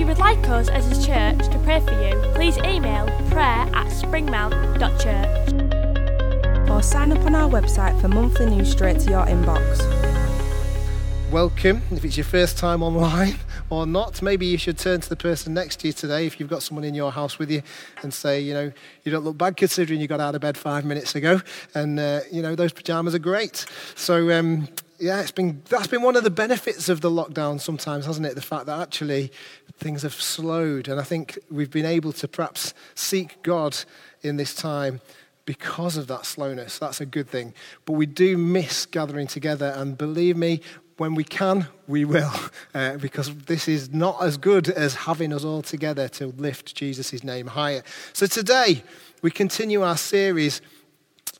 If you would like us as a church to pray for you, please email prayer at springmount.church. or sign up on our website for monthly news straight to your inbox. Welcome. If it's your first time online or not, maybe you should turn to the person next to you today if you've got someone in your house with you and say, you know, you don't look bad considering you got out of bed five minutes ago, and uh, you know those pajamas are great. So. Um, yeah, it's been that's been one of the benefits of the lockdown sometimes, hasn't it? The fact that actually things have slowed, and I think we've been able to perhaps seek God in this time because of that slowness. That's a good thing. But we do miss gathering together, and believe me, when we can, we will, uh, because this is not as good as having us all together to lift Jesus' name higher. So today, we continue our series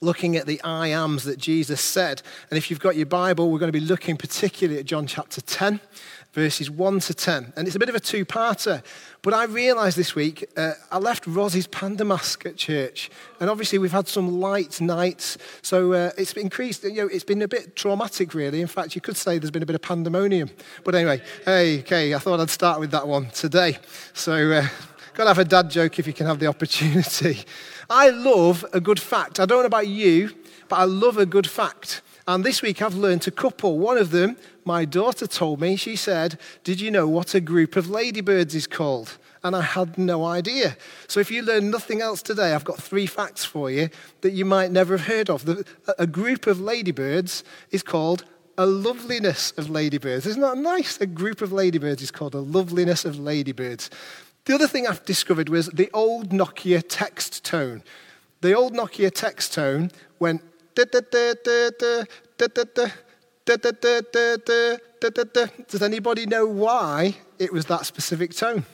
looking at the I ams that Jesus said. And if you've got your Bible, we're going to be looking particularly at John chapter 10, verses 1 to 10. And it's a bit of a two parter. But I realised this week, uh, I left Rosie's panda mask at church. And obviously, we've had some light nights. So uh, it's increased, you know, it's been a bit traumatic, really. In fact, you could say there's been a bit of pandemonium. But anyway, hey, okay, I thought I'd start with that one today. So, uh, got to have a dad joke if you can have the opportunity. I love a good fact. I don't know about you, but I love a good fact. And this week I've learned a couple. One of them, my daughter told me, she said, Did you know what a group of ladybirds is called? And I had no idea. So if you learn nothing else today, I've got three facts for you that you might never have heard of. A group of ladybirds is called a loveliness of ladybirds. Isn't that nice? A group of ladybirds is called a loveliness of ladybirds. The other thing I've discovered was the old Nokia text tone. The old Nokia text tone went da da da da da da da da da da da da da da. Does anybody know why it was that specific tone?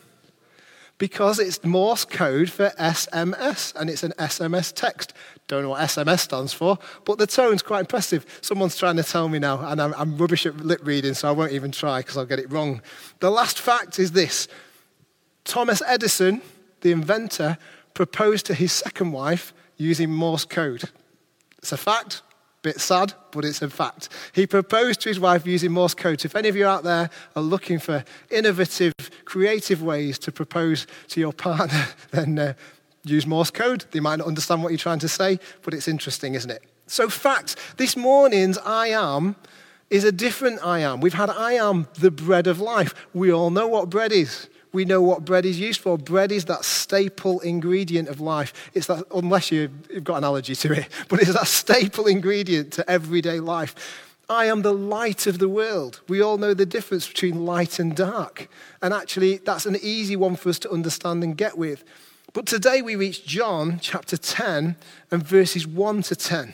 Because it's Morse code for SMS and it's an SMS text. Don't know what SMS stands for, but the tone's quite impressive. Someone's trying to tell me now, and I'm, I'm rubbish at lip reading, so I won't even try because I'll get it wrong. The last fact is this Thomas Edison, the inventor, proposed to his second wife using Morse code. It's a fact, bit sad, but it's a fact. He proposed to his wife using Morse code. So if any of you out there are looking for innovative, creative ways to propose to your partner, then uh, use Morse code. They might not understand what you're trying to say, but it's interesting, isn't it? So, fact this morning's I am is a different I am. We've had I am the bread of life. We all know what bread is. We know what bread is used for. Bread is that staple ingredient of life. It's that, unless you- you've got an allergy to it, but it's that staple ingredient to everyday life. I am the light of the world. We all know the difference between light and dark. And actually, that's an easy one for us to understand and get with. But today we reach John chapter 10 and verses 1 to 10.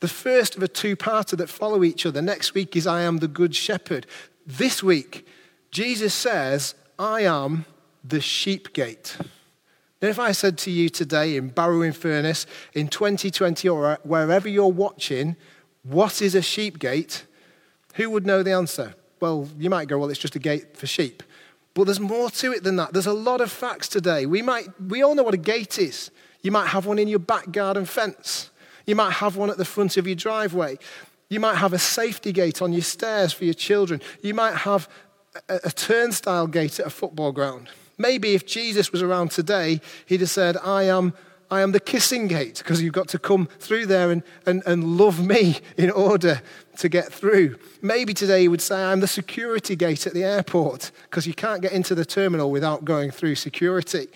The first of a two parter that follow each other. Next week is I am the good shepherd. This week, Jesus says, I am the sheep gate. Now, if I said to you today in Barrow Furness in 2020 or wherever you're watching, what is a sheep gate? Who would know the answer? Well, you might go, well, it's just a gate for sheep. But there's more to it than that. There's a lot of facts today. We, might, we all know what a gate is. You might have one in your back garden fence. You might have one at the front of your driveway. You might have a safety gate on your stairs for your children. You might have a, a turnstile gate at a football ground. Maybe if Jesus was around today, he'd have said, I am, I am the kissing gate, because you've got to come through there and, and, and love me in order to get through. Maybe today he would say, I'm the security gate at the airport, because you can't get into the terminal without going through security.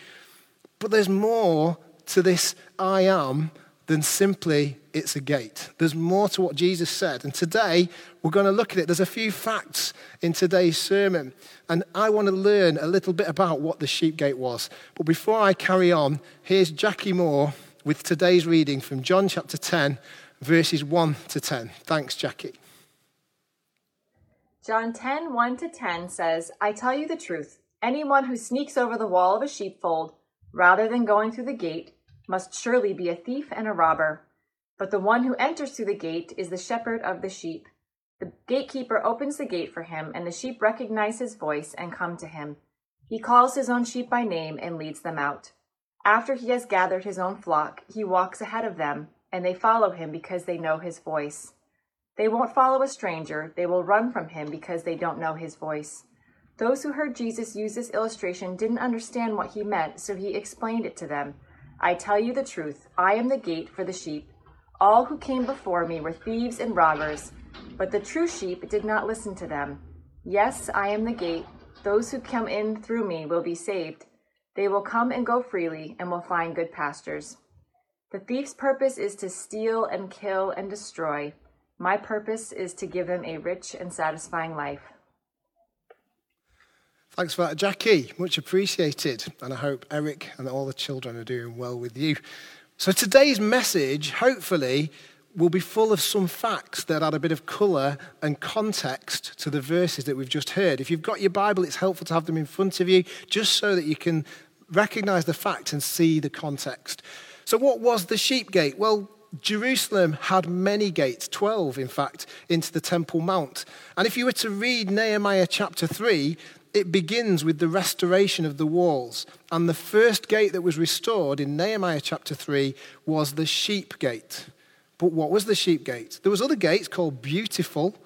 But there's more to this I am than simply it's a gate. There's more to what Jesus said. And today we're going to look at it. There's a few facts in today's sermon. And I want to learn a little bit about what the sheep gate was. But before I carry on, here's Jackie Moore with today's reading from John chapter 10, verses 1 to 10. Thanks, Jackie. John 10, 1 to 10 says, I tell you the truth. Anyone who sneaks over the wall of a sheepfold rather than going through the gate, must surely be a thief and a robber. But the one who enters through the gate is the shepherd of the sheep. The gatekeeper opens the gate for him, and the sheep recognize his voice and come to him. He calls his own sheep by name and leads them out. After he has gathered his own flock, he walks ahead of them, and they follow him because they know his voice. They won't follow a stranger, they will run from him because they don't know his voice. Those who heard Jesus use this illustration didn't understand what he meant, so he explained it to them. I tell you the truth, I am the gate for the sheep. All who came before me were thieves and robbers, but the true sheep did not listen to them. Yes, I am the gate. Those who come in through me will be saved. They will come and go freely and will find good pastures. The thief's purpose is to steal and kill and destroy. My purpose is to give them a rich and satisfying life. Thanks for that, Jackie. Much appreciated. And I hope Eric and all the children are doing well with you. So today's message, hopefully, will be full of some facts that add a bit of colour and context to the verses that we've just heard. If you've got your Bible, it's helpful to have them in front of you just so that you can recognize the fact and see the context. So, what was the sheep gate? Well, Jerusalem had many gates, 12 in fact, into the Temple Mount. And if you were to read Nehemiah chapter 3, it begins with the restoration of the walls. And the first gate that was restored in Nehemiah chapter 3 was the sheep gate. But what was the sheep gate? There was other gates called beautiful,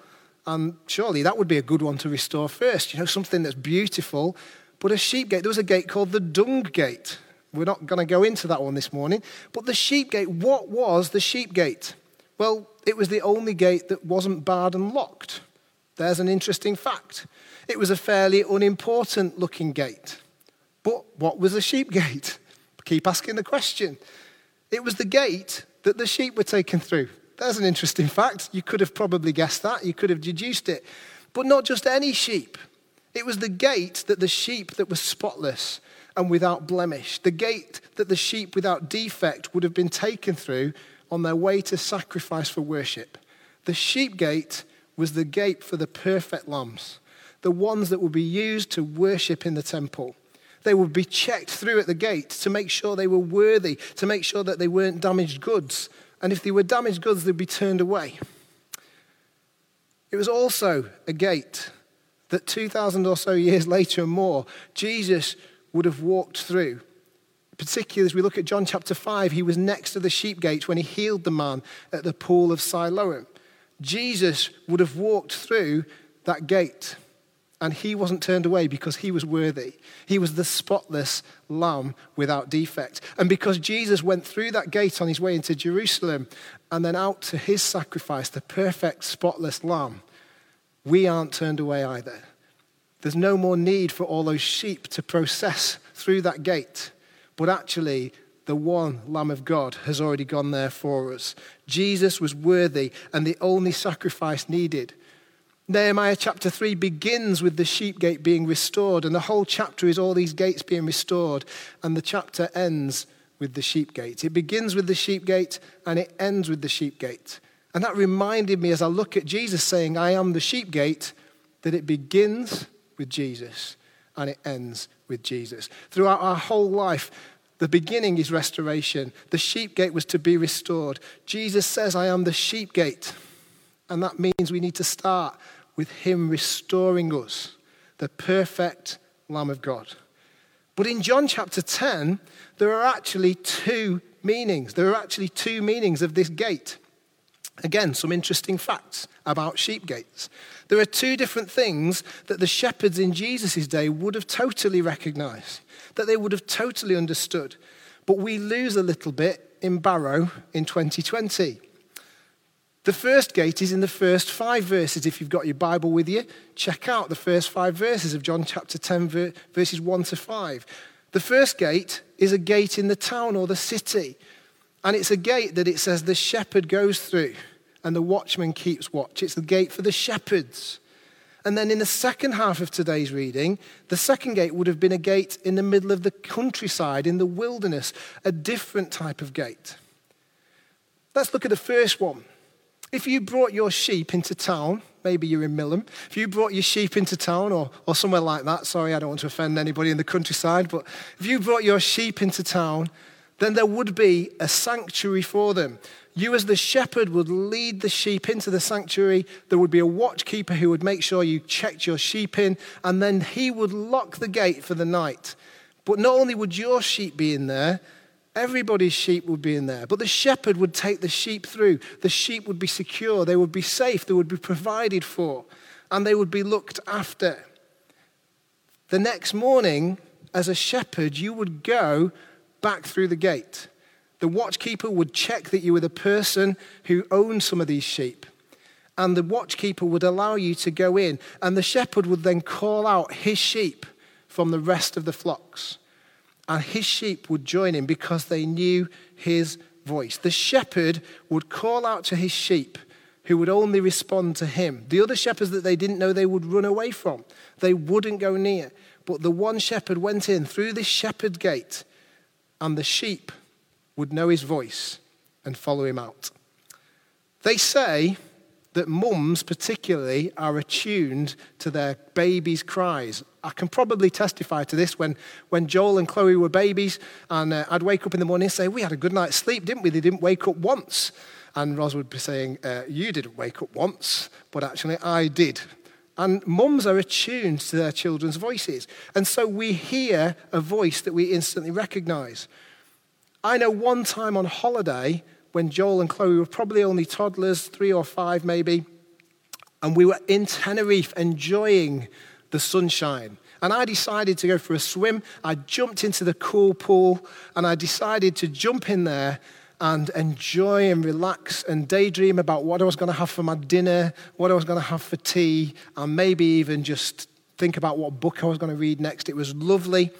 and surely that would be a good one to restore first. You know, something that's beautiful. But a sheep gate, there was a gate called the dung gate. We're not going to go into that one this morning. But the sheep gate, what was the sheep gate? Well, it was the only gate that wasn't barred and locked. There's an interesting fact. It was a fairly unimportant looking gate. But what was a sheep gate? Keep asking the question. It was the gate that the sheep were taken through. There's an interesting fact. You could have probably guessed that. You could have deduced it. But not just any sheep. It was the gate that the sheep that was spotless and without blemish, the gate that the sheep without defect would have been taken through on their way to sacrifice for worship. The sheep gate was the gate for the perfect lambs the ones that would be used to worship in the temple. They would be checked through at the gate to make sure they were worthy, to make sure that they weren't damaged goods. And if they were damaged goods, they'd be turned away. It was also a gate that 2,000 or so years later and more, Jesus would have walked through. Particularly as we look at John chapter 5, he was next to the sheep gate when he healed the man at the pool of Siloam. Jesus would have walked through that gate and he wasn't turned away because he was worthy. He was the spotless lamb without defect. And because Jesus went through that gate on his way into Jerusalem and then out to his sacrifice, the perfect, spotless lamb, we aren't turned away either. There's no more need for all those sheep to process through that gate. But actually, the one Lamb of God has already gone there for us. Jesus was worthy and the only sacrifice needed Nehemiah chapter 3 begins with the sheep gate being restored, and the whole chapter is all these gates being restored, and the chapter ends with the sheep gate. It begins with the sheep gate and it ends with the sheep gate. And that reminded me as I look at Jesus saying, I am the sheep gate, that it begins with Jesus and it ends with Jesus. Throughout our whole life, the beginning is restoration. The sheep gate was to be restored. Jesus says, I am the sheep gate. And that means we need to start with Him restoring us, the perfect Lamb of God. But in John chapter 10, there are actually two meanings. There are actually two meanings of this gate. Again, some interesting facts about sheep gates. There are two different things that the shepherds in Jesus' day would have totally recognized, that they would have totally understood. But we lose a little bit in Barrow in 2020. The first gate is in the first five verses. If you've got your Bible with you, check out the first five verses of John chapter 10, verses 1 to 5. The first gate is a gate in the town or the city. And it's a gate that it says the shepherd goes through and the watchman keeps watch. It's the gate for the shepherds. And then in the second half of today's reading, the second gate would have been a gate in the middle of the countryside, in the wilderness, a different type of gate. Let's look at the first one. If you brought your sheep into town, maybe you're in Millom, if you brought your sheep into town or, or somewhere like that, sorry, I don't want to offend anybody in the countryside, but if you brought your sheep into town, then there would be a sanctuary for them. You, as the shepherd, would lead the sheep into the sanctuary. There would be a watchkeeper who would make sure you checked your sheep in, and then he would lock the gate for the night. But not only would your sheep be in there, everybody's sheep would be in there. But the shepherd would take the sheep through. The sheep would be secure, they would be safe, they would be provided for, and they would be looked after. The next morning, as a shepherd, you would go back through the gate the watchkeeper would check that you were the person who owned some of these sheep. And the watchkeeper would allow you to go in, and the shepherd would then call out his sheep from the rest of the flocks. And his sheep would join him because they knew his voice. The shepherd would call out to his sheep who would only respond to him. The other shepherds that they didn't know they would run away from, they wouldn't go near. But the one shepherd went in through this shepherd gate, and the sheep would know his voice and follow him out. They say that mums, particularly, are attuned to their babies' cries. I can probably testify to this when, when Joel and Chloe were babies, and uh, I'd wake up in the morning and say, We had a good night's sleep, didn't we? They didn't wake up once. And Ros would be saying, uh, You didn't wake up once, but actually I did. And mums are attuned to their children's voices. And so we hear a voice that we instantly recognize. I know one time on holiday when Joel and Chloe were probably only toddlers, three or five maybe, and we were in Tenerife enjoying the sunshine. And I decided to go for a swim. I jumped into the cool pool and I decided to jump in there and enjoy and relax and daydream about what I was going to have for my dinner, what I was going to have for tea, and maybe even just think about what book I was going to read next. It was lovely.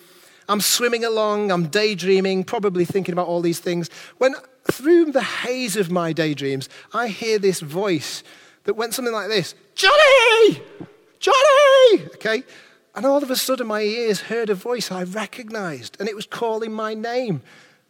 I'm swimming along, I'm daydreaming, probably thinking about all these things. When through the haze of my daydreams, I hear this voice that went something like this Johnny! Johnny! Okay? And all of a sudden, my ears heard a voice I recognized, and it was calling my name.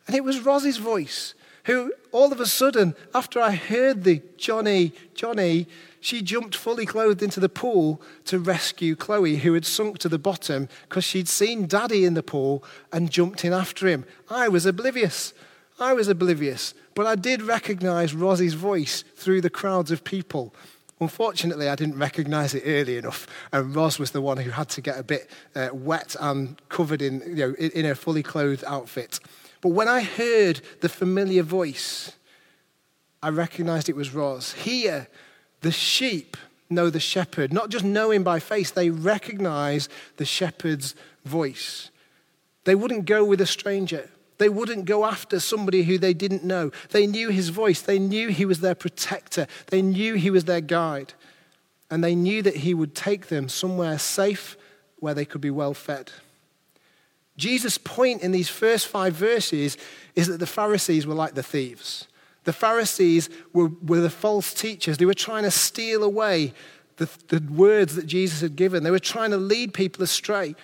And it was Rosie's voice, who all of a sudden, after I heard the Johnny, Johnny, she jumped fully clothed into the pool to rescue Chloe, who had sunk to the bottom because she'd seen Daddy in the pool and jumped in after him. I was oblivious. I was oblivious. But I did recognize Rosie's voice through the crowds of people. Unfortunately, I didn't recognize it early enough, and Ros was the one who had to get a bit uh, wet and covered in, you know, in, in a fully clothed outfit. But when I heard the familiar voice, I recognized it was Ros. Here, the sheep know the shepherd, not just know him by face, they recognize the shepherd's voice. They wouldn't go with a stranger. They wouldn't go after somebody who they didn't know. They knew his voice. They knew he was their protector. They knew he was their guide. And they knew that he would take them somewhere safe where they could be well fed. Jesus' point in these first five verses is that the Pharisees were like the thieves. The Pharisees were, were the false teachers. They were trying to steal away the, the words that Jesus had given, they were trying to lead people astray.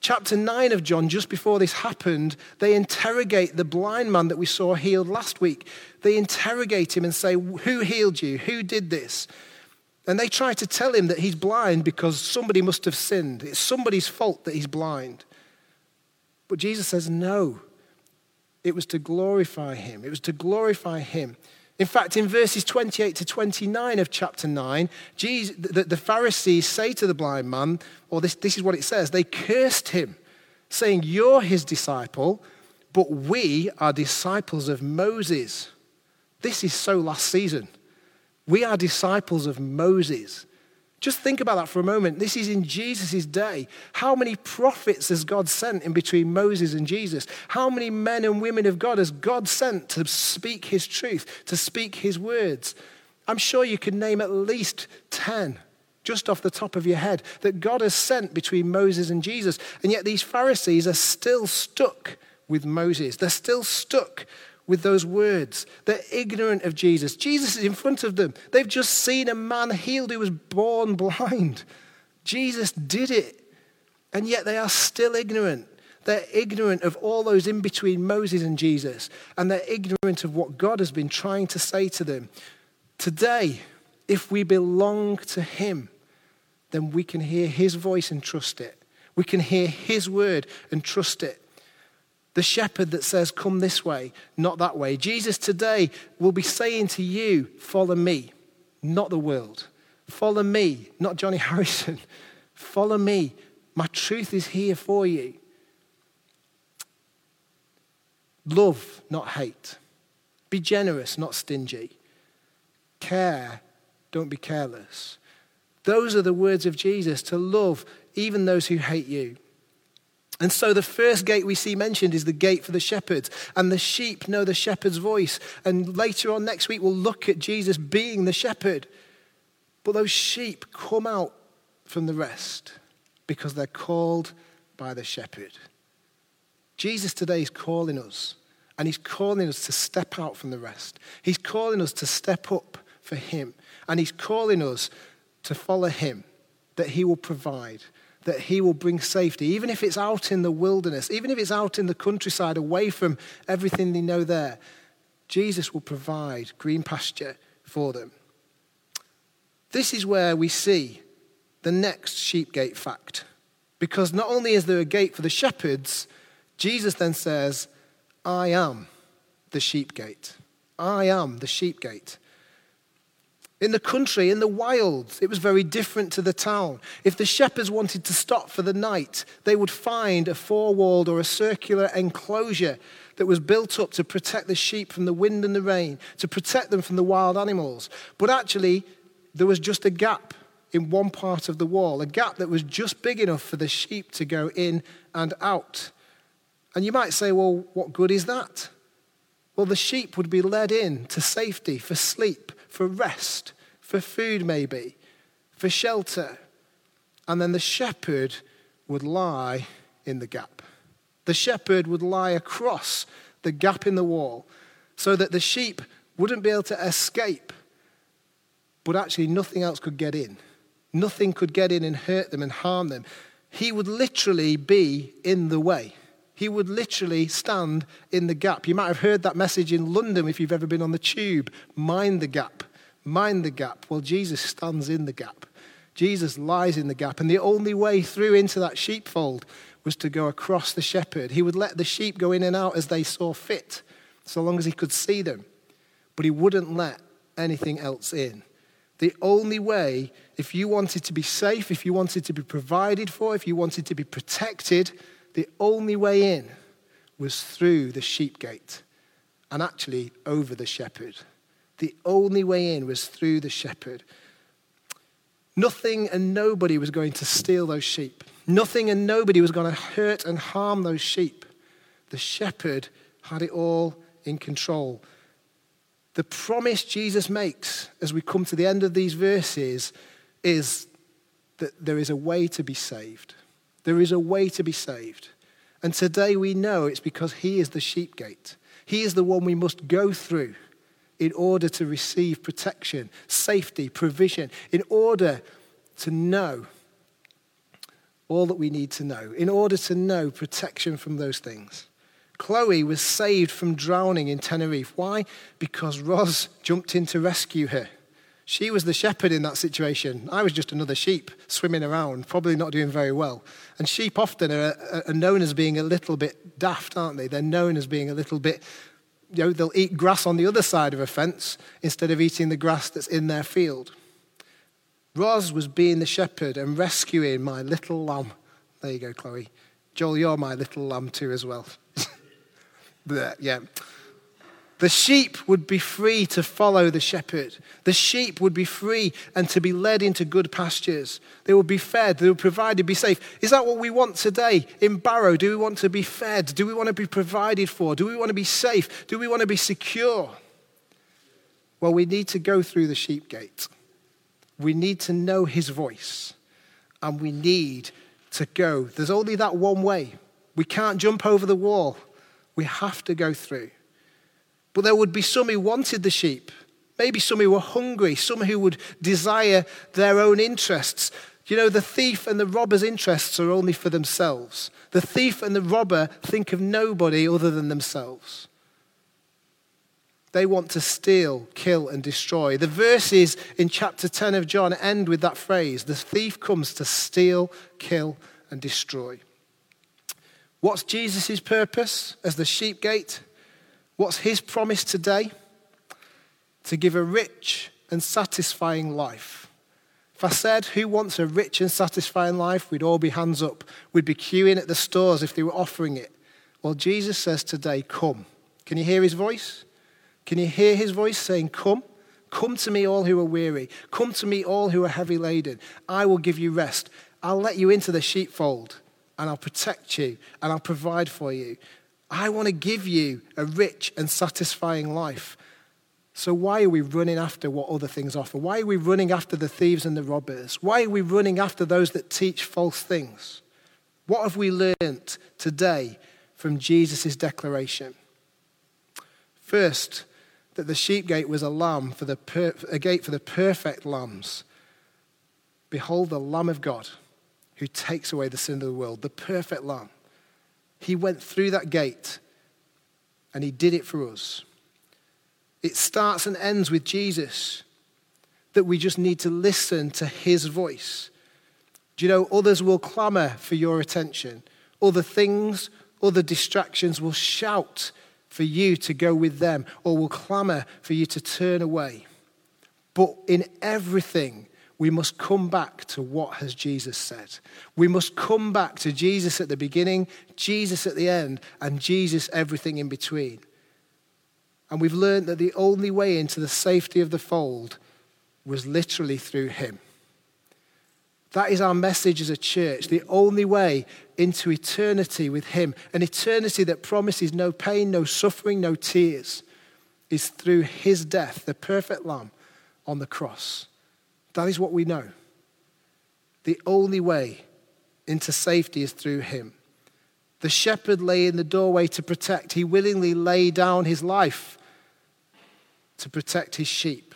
Chapter 9 of John, just before this happened, they interrogate the blind man that we saw healed last week. They interrogate him and say, Who healed you? Who did this? And they try to tell him that he's blind because somebody must have sinned. It's somebody's fault that he's blind. But Jesus says, No, it was to glorify him. It was to glorify him. In fact, in verses 28 to 29 of chapter 9, Jesus, the, the, Pharisees say to the blind man, or this, this is what it says, they cursed him, saying, You're his disciple, but we are disciples of Moses. This is so last season. We are disciples of Moses. Just think about that for a moment. This is in Jesus' day. How many prophets has God sent in between Moses and Jesus? How many men and women of God has God sent to speak his truth, to speak his words? I'm sure you can name at least 10 just off the top of your head that God has sent between Moses and Jesus. And yet these Pharisees are still stuck with Moses. They're still stuck with those words. They're ignorant of Jesus. Jesus is in front of them. They've just seen a man healed who was born blind. Jesus did it. And yet they are still ignorant. They're ignorant of all those in between Moses and Jesus. And they're ignorant of what God has been trying to say to them. Today, if we belong to Him, then we can hear His voice and trust it. We can hear His word and trust it. The shepherd that says, Come this way, not that way. Jesus today will be saying to you, Follow me, not the world. Follow me, not Johnny Harrison. Follow me. My truth is here for you. Love, not hate. Be generous, not stingy. Care, don't be careless. Those are the words of Jesus to love even those who hate you. And so the first gate we see mentioned is the gate for the shepherds. And the sheep know the shepherd's voice. And later on next week, we'll look at Jesus being the shepherd. But those sheep come out from the rest because they're called by the shepherd. Jesus today is calling us, and he's calling us to step out from the rest. He's calling us to step up for him, and he's calling us to follow him, that he will provide, that he will bring safety, even if it's out in the wilderness, even if it's out in the countryside, away from everything they know there. Jesus will provide green pasture for them. This is where we see the next sheep gate fact. Because not only is there a gate for the shepherds, Jesus then says, I am the sheep gate. I am the sheep gate. In the country, in the wilds, it was very different to the town. If the shepherds wanted to stop for the night, they would find a four walled or a circular enclosure that was built up to protect the sheep from the wind and the rain, to protect them from the wild animals. But actually, there was just a gap in one part of the wall, a gap that was just big enough for the sheep to go in and out. And you might say, well, what good is that? Well, the sheep would be led in to safety, for sleep, for rest, for food, maybe, for shelter. And then the shepherd would lie in the gap. The shepherd would lie across the gap in the wall so that the sheep wouldn't be able to escape, but actually nothing else could get in. Nothing could get in and hurt them and harm them. He would literally be in the way. He would literally stand in the gap. You might have heard that message in London if you've ever been on the tube mind the gap, mind the gap. Well, Jesus stands in the gap. Jesus lies in the gap. And the only way through into that sheepfold was to go across the shepherd. He would let the sheep go in and out as they saw fit, so long as he could see them. But he wouldn't let anything else in. The only way, if you wanted to be safe, if you wanted to be provided for, if you wanted to be protected, the only way in was through the sheep gate and actually over the shepherd. The only way in was through the shepherd. Nothing and nobody was going to steal those sheep. Nothing and nobody was going to hurt and harm those sheep. The shepherd had it all in control. The promise Jesus makes as we come to the end of these verses is that there is a way to be saved. There is a way to be saved. And today we know it's because He is the sheep gate. He is the one we must go through in order to receive protection, safety, provision, in order to know all that we need to know, in order to know protection from those things. Chloe was saved from drowning in Tenerife. Why? Because Roz jumped in to rescue her. She was the shepherd in that situation. I was just another sheep swimming around, probably not doing very well. And sheep often are, are known as being a little bit daft, aren't they? They're known as being a little bit, you know, they'll eat grass on the other side of a fence instead of eating the grass that's in their field. Roz was being the shepherd and rescuing my little lamb. There you go, Chloe. Joel, you're my little lamb too, as well. yeah. The sheep would be free to follow the shepherd. The sheep would be free and to be led into good pastures. They would be fed, they would be provided, be safe. Is that what we want today in Barrow? Do we want to be fed? Do we want to be provided for? Do we want to be safe? Do we want to be secure? Well, we need to go through the sheep gate. We need to know his voice. And we need to go. There's only that one way. We can't jump over the wall. We have to go through. But there would be some who wanted the sheep, maybe some who were hungry, some who would desire their own interests. You know, the thief and the robber's interests are only for themselves. The thief and the robber think of nobody other than themselves. They want to steal, kill, and destroy. The verses in chapter 10 of John end with that phrase the thief comes to steal, kill, and destroy. What's Jesus' purpose as the sheep gate? What's his promise today? To give a rich and satisfying life. If I said, Who wants a rich and satisfying life? we'd all be hands up. We'd be queuing at the stores if they were offering it. Well, Jesus says today, Come. Can you hear his voice? Can you hear his voice saying, Come? Come to me, all who are weary. Come to me, all who are heavy laden. I will give you rest. I'll let you into the sheepfold, and I'll protect you, and I'll provide for you. I want to give you a rich and satisfying life. So, why are we running after what other things offer? Why are we running after the thieves and the robbers? Why are we running after those that teach false things? What have we learnt today from Jesus' declaration? First, that the sheep gate was a lamb for the per- a gate for the perfect lambs. Behold the Lamb of God who takes away the sin of the world, the perfect lamb. He went through that gate and he did it for us. It starts and ends with Jesus, that we just need to listen to his voice. Do you know, others will clamor for your attention, other things, other distractions will shout for you to go with them or will clamor for you to turn away. But in everything, we must come back to what has Jesus said. We must come back to Jesus at the beginning, Jesus at the end, and Jesus everything in between. And we've learned that the only way into the safety of the fold was literally through him. That is our message as a church. The only way into eternity with Him, an eternity that promises no pain, no suffering, no tears, is through His death, the perfect Lamb on the cross. That is what we know. The only way into safety is through Him. The shepherd lay in the doorway to protect. He willingly laid down his life to protect his sheep.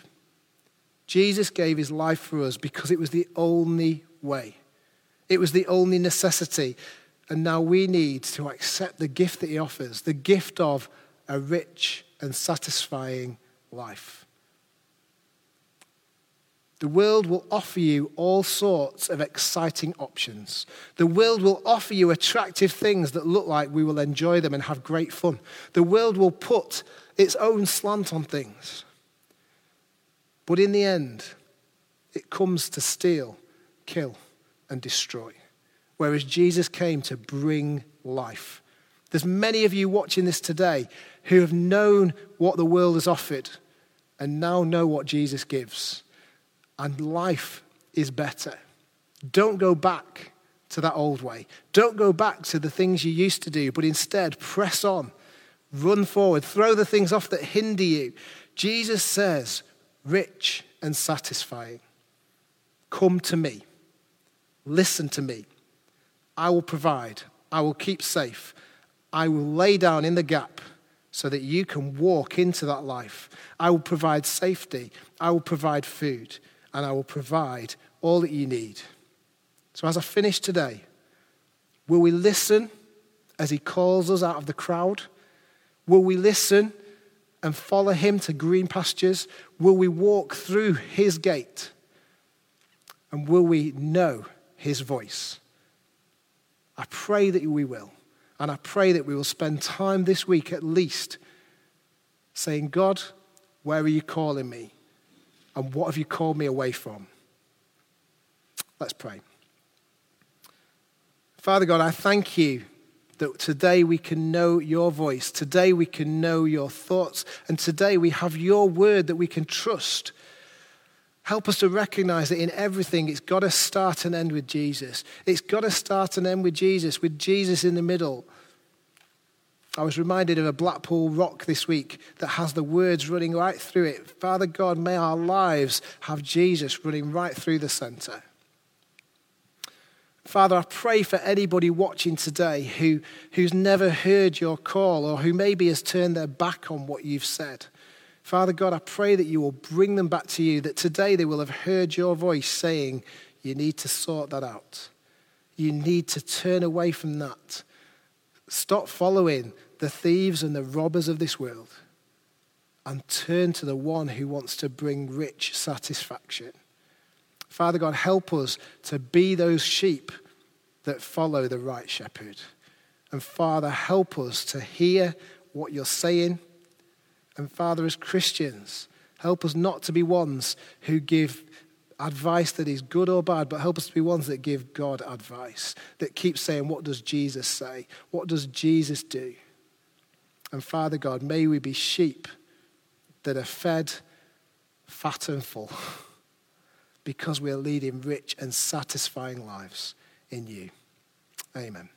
Jesus gave his life for us because it was the only way. It was the only necessity. And now we need to accept the gift that he offers the gift of a rich and satisfying life. The world will offer you all sorts of exciting options. The world will offer you attractive things that look like we will enjoy them and have great fun. The world will put its own slant on things. But in the end, it comes to steal, kill, and destroy. Whereas Jesus came to bring life. There's many of you watching this today who have known what the world has offered and now know what Jesus gives. And life is better. Don't go back to that old way. Don't go back to the things you used to do, but instead press on, run forward, throw the things off that hinder you. Jesus says, rich and satisfying. Come to me. Listen to me. I will provide. I will keep safe. I will lay down in the gap so that you can walk into that life. I will provide safety. I will provide food. And I will provide all that you need. So, as I finish today, will we listen as he calls us out of the crowd? Will we listen and follow him to green pastures? Will we walk through his gate? And will we know his voice? I pray that we will. And I pray that we will spend time this week at least saying, God, where are you calling me? And what have you called me away from? Let's pray. Father God, I thank you that today we can know your voice. Today we can know your thoughts. And today we have your word that we can trust. Help us to recognize that in everything, it's got to start and end with Jesus. It's got to start and end with Jesus, with Jesus in the middle. I was reminded of a Blackpool rock this week that has the words running right through it. Father God, may our lives have Jesus running right through the center. Father, I pray for anybody watching today who, who's never heard your call or who maybe has turned their back on what you've said. Father God, I pray that you will bring them back to you, that today they will have heard your voice saying, You need to sort that out. You need to turn away from that. Stop following the thieves and the robbers of this world and turn to the one who wants to bring rich satisfaction. Father God, help us to be those sheep that follow the right shepherd. And Father, help us to hear what you're saying. And Father, as Christians, help us not to be ones who give advice that is good or bad, but help us to be ones that give God advice, that keep saying, What does Jesus say? What does Jesus do? And Father God, may we be sheep that are fed, fat, and full because we are leading rich and satisfying lives in you. Amen.